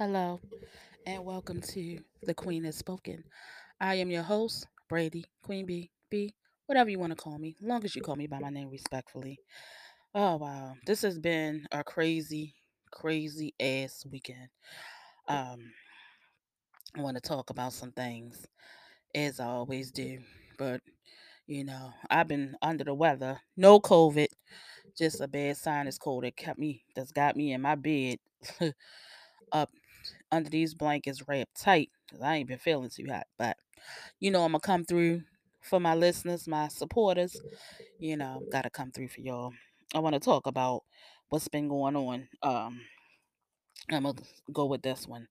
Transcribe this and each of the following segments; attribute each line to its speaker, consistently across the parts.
Speaker 1: Hello, and welcome to The Queen Has Spoken. I am your host, Brady, Queen B, B, whatever you want to call me, as long as you call me by my name respectfully. Oh, wow. This has been a crazy, crazy ass weekend. Um, I want to talk about some things, as I always do, but you know, I've been under the weather. No COVID, just a bad sinus cold that kept me, that's got me in my bed up under these blankets wrapped tight because I ain't been feeling too hot. But you know, I'm gonna come through for my listeners, my supporters. You know, gotta come through for y'all. I want to talk about what's been going on. Um, I'm gonna go with this one.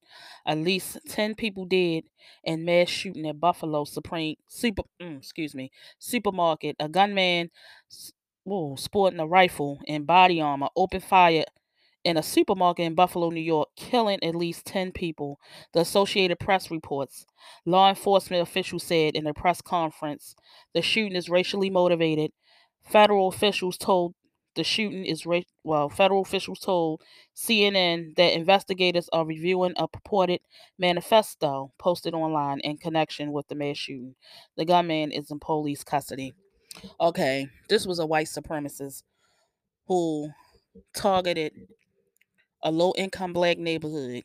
Speaker 1: At least ten people dead in mass shooting at Buffalo Supreme Super. mm, excuse me, supermarket. A gunman, whoa, sporting a rifle and body armor, opened fire in a supermarket in Buffalo, New York, killing at least 10 people. The Associated Press reports. Law enforcement officials said in a press conference the shooting is racially motivated. Federal officials told the shooting is ra- well, federal officials told CNN that investigators are reviewing a purported manifesto posted online in connection with the mass shooting. The gunman is in police custody. Okay, this was a white supremacist who targeted a low income black neighborhood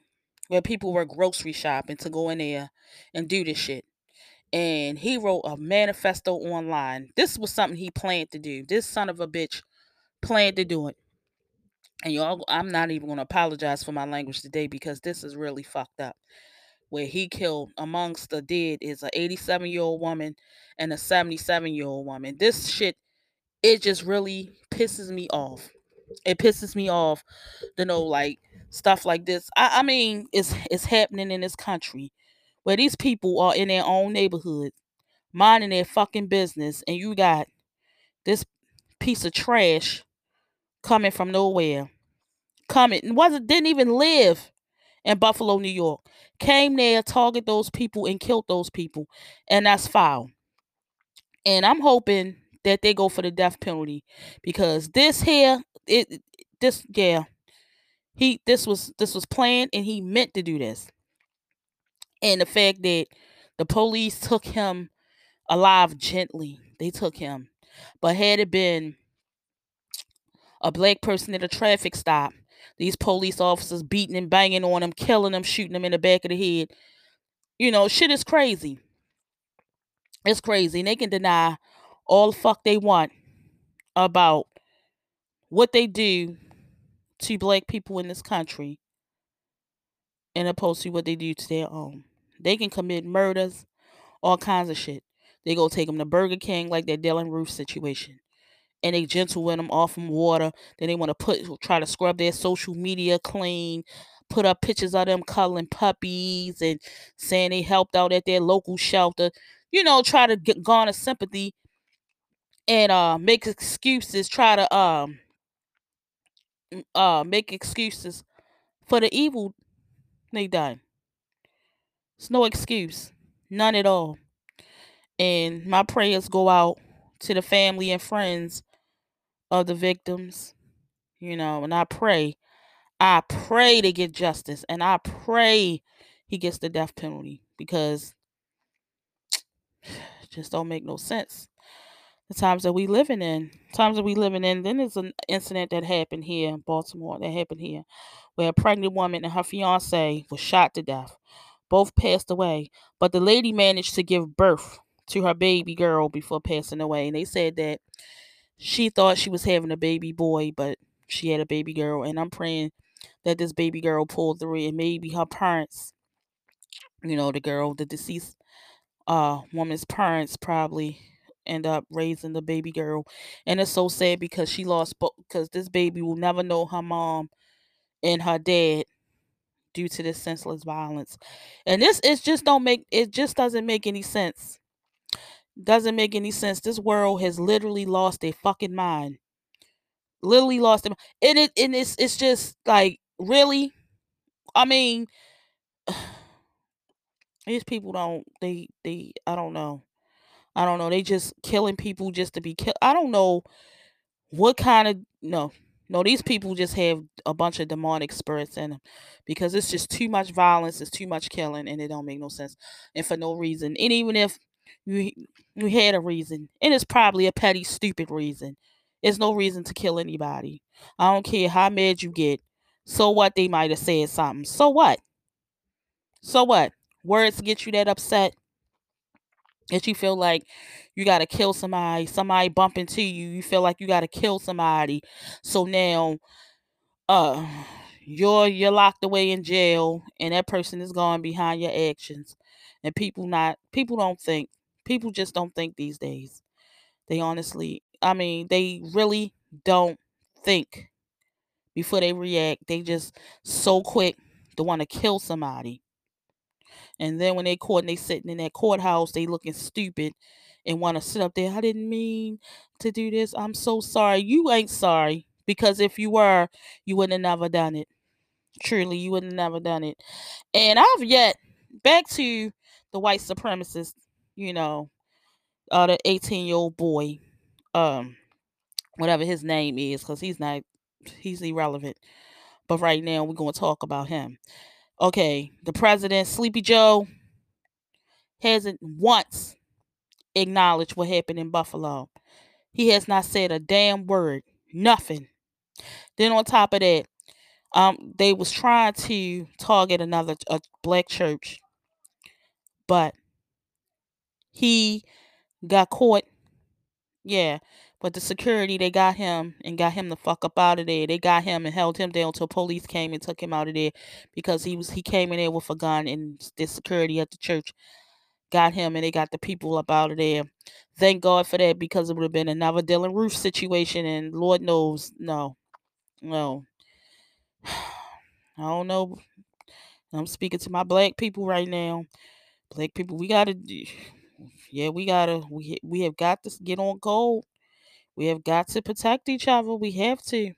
Speaker 1: where people were grocery shopping to go in there and do this shit. And he wrote a manifesto online. This was something he planned to do. This son of a bitch planned to do it. And y'all, I'm not even going to apologize for my language today because this is really fucked up. Where he killed amongst the dead is a 87 year old woman and a 77 year old woman. This shit, it just really pisses me off. It pisses me off to know like stuff like this. I, I mean, it's it's happening in this country where these people are in their own neighborhood, minding their fucking business, and you got this piece of trash coming from nowhere. Coming wasn't didn't even live in Buffalo, New York. Came there, target those people, and killed those people, and that's foul. And I'm hoping that they go for the death penalty because this here, it this yeah, he this was this was planned and he meant to do this. And the fact that the police took him alive gently, they took him. But had it been a black person at a traffic stop, these police officers beating and banging on him, killing him, shooting him in the back of the head, you know, shit is crazy. It's crazy. And they can deny all the fuck they want about what they do to black people in this country and opposed to what they do to their own. They can commit murders, all kinds of shit. They go take them to Burger King like that Dylann Roof situation. And they gentle with them off them water. Then they want to put try to scrub their social media clean, put up pictures of them cuddling puppies and saying they helped out at their local shelter. You know, try to get garner sympathy and uh make excuses, try to um uh make excuses for the evil they done. It's no excuse. None at all. And my prayers go out to the family and friends of the victims. You know, and I pray, I pray to get justice. And I pray he gets the death penalty because just don't make no sense. The times that we living in, times that we living in. Then there's an incident that happened here in Baltimore. That happened here, where a pregnant woman and her fiance was shot to death. Both passed away, but the lady managed to give birth to her baby girl before passing away. And they said that she thought she was having a baby boy, but she had a baby girl. And I'm praying that this baby girl pulled through, and maybe her parents, you know, the girl, the deceased uh woman's parents probably end up raising the baby girl. And it's so sad because she lost because this baby will never know her mom and her dad due to this senseless violence. And this it just don't make it just doesn't make any sense. Doesn't make any sense. This world has literally lost their fucking mind. Literally lost them and it and it's it's just like really? I mean these people don't they they i don't know I don't know. They just killing people just to be killed. I don't know what kind of no, No, these people just have a bunch of demonic spirits in them because it's just too much violence, it's too much killing, and it don't make no sense. And for no reason. And even if you you had a reason, and it's probably a petty, stupid reason. It's no reason to kill anybody. I don't care how mad you get. So what? They might have said something. So what? So what? Words get you that upset that you feel like you got to kill somebody, somebody bump into you, you feel like you got to kill somebody. So now uh you're you're locked away in jail and that person is gone behind your actions. And people not people don't think. People just don't think these days. They honestly, I mean, they really don't think before they react. They just so quick to want to kill somebody. And then when they caught and they sitting in that courthouse, they looking stupid and want to sit up there. I didn't mean to do this. I'm so sorry. You ain't sorry because if you were, you wouldn't have never done it. Truly, you wouldn't have never done it. And I've yet back to the white supremacist, you know, uh, the 18 year old boy, um, whatever his name is, because he's not, he's irrelevant. But right now, we're going to talk about him. Okay, the president, Sleepy Joe, hasn't once acknowledged what happened in Buffalo. He has not said a damn word, nothing. Then on top of that, um, they was trying to target another a black church, but he got caught. Yeah, but the security they got him and got him the fuck up out of there. They got him and held him there until police came and took him out of there because he was he came in there with a gun and the security at the church got him and they got the people up out of there. Thank God for that because it would have been another Dylann Roof situation and Lord knows, no, no. I don't know. I'm speaking to my black people right now. Black people, we gotta, yeah, we gotta, we we have got to get on gold. We have got to protect each other. We have to,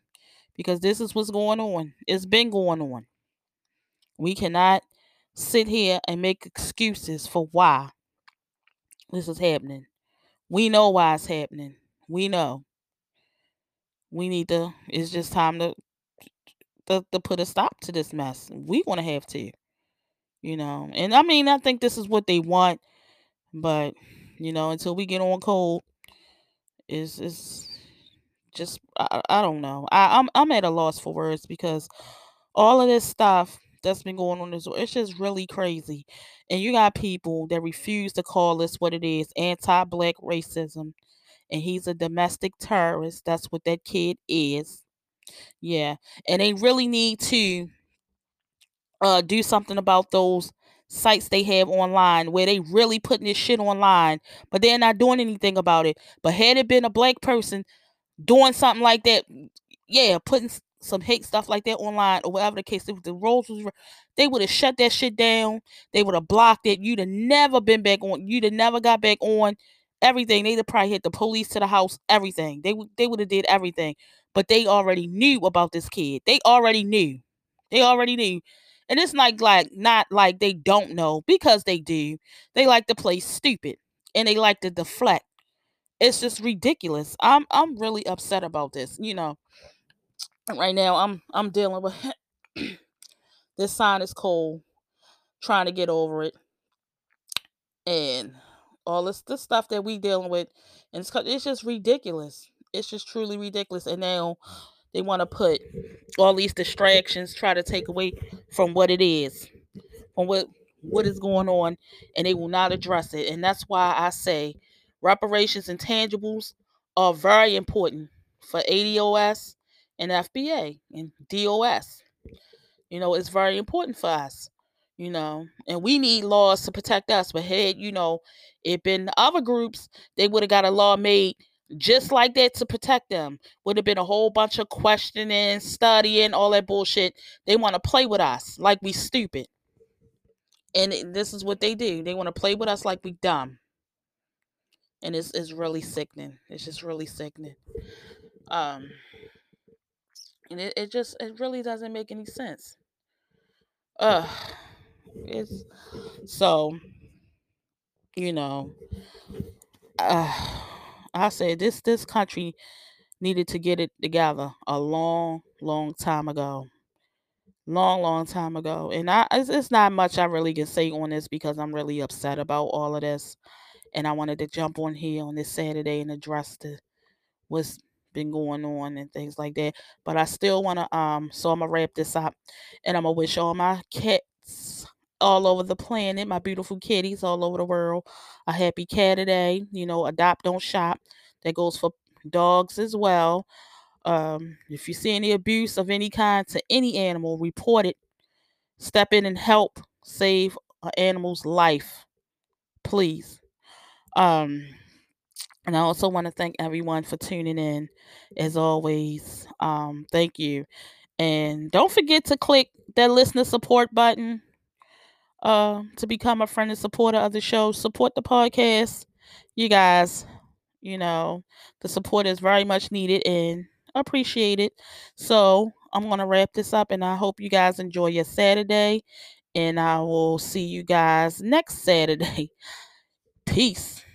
Speaker 1: because this is what's going on. It's been going on. We cannot sit here and make excuses for why this is happening. We know why it's happening. We know. We need to. It's just time to to, to put a stop to this mess. We to have to, you know. And I mean, I think this is what they want, but you know, until we get on cold, is is just I, I don't know. I, I'm I'm at a loss for words because all of this stuff that's been going on is it's just really crazy. And you got people that refuse to call this what it is, anti-black racism. And he's a domestic terrorist. That's what that kid is. Yeah. And they really need to uh do something about those sites they have online where they really putting this shit online, but they're not doing anything about it. But had it been a black person doing something like that, yeah, putting some hate stuff like that online or whatever the case, if the roles was, they would have shut that shit down. They would have blocked it. You'd have never been back on. You'd have never got back on everything. They'd have probably hit the police to the house. Everything. They would. They would have did everything. But they already knew about this kid. They already knew. They already knew. And it's like like not like they don't know because they do. They like to play stupid and they like to deflect. It's just ridiculous. I'm I'm really upset about this. You know, right now I'm I'm dealing with this sinus cold, trying to get over it, and all this this stuff that we dealing with, and it's, it's just ridiculous. It's just truly ridiculous. And now they want to put all these distractions, try to take away from what it is, from what what is going on, and they will not address it. And that's why I say reparations and tangibles are very important for ADOS and FBA and DOS. You know, it's very important for us. You know, and we need laws to protect us. But had you know, it been other groups, they would have got a law made just like that to protect them. Would have been a whole bunch of questioning, studying, all that bullshit. They want to play with us like we stupid. And this is what they do. They want to play with us like we dumb. And it's, it's really sickening. It's just really sickening. Um and it, it just it really doesn't make any sense. Uh it's so you know uh I said this this country needed to get it together a long, long time ago. Long, long time ago. And I it's, it's not much I really can say on this because I'm really upset about all of this. And I wanted to jump on here on this Saturday and address the what's been going on and things like that. But I still wanna um so I'm gonna wrap this up and I'm gonna wish all my cats all over the planet, my beautiful kitties all over the world, a happy cat day. You know, adopt, don't shop. That goes for dogs as well. Um, if you see any abuse of any kind to any animal, report it. Step in and help save an animal's life, please. Um, and I also want to thank everyone for tuning in. As always, um, thank you. And don't forget to click that listener support button uh, to become a friend and supporter of the show. Support the podcast. You guys, you know, the support is very much needed and appreciated. So I'm going to wrap this up and I hope you guys enjoy your Saturday. And I will see you guys next Saturday. Peace.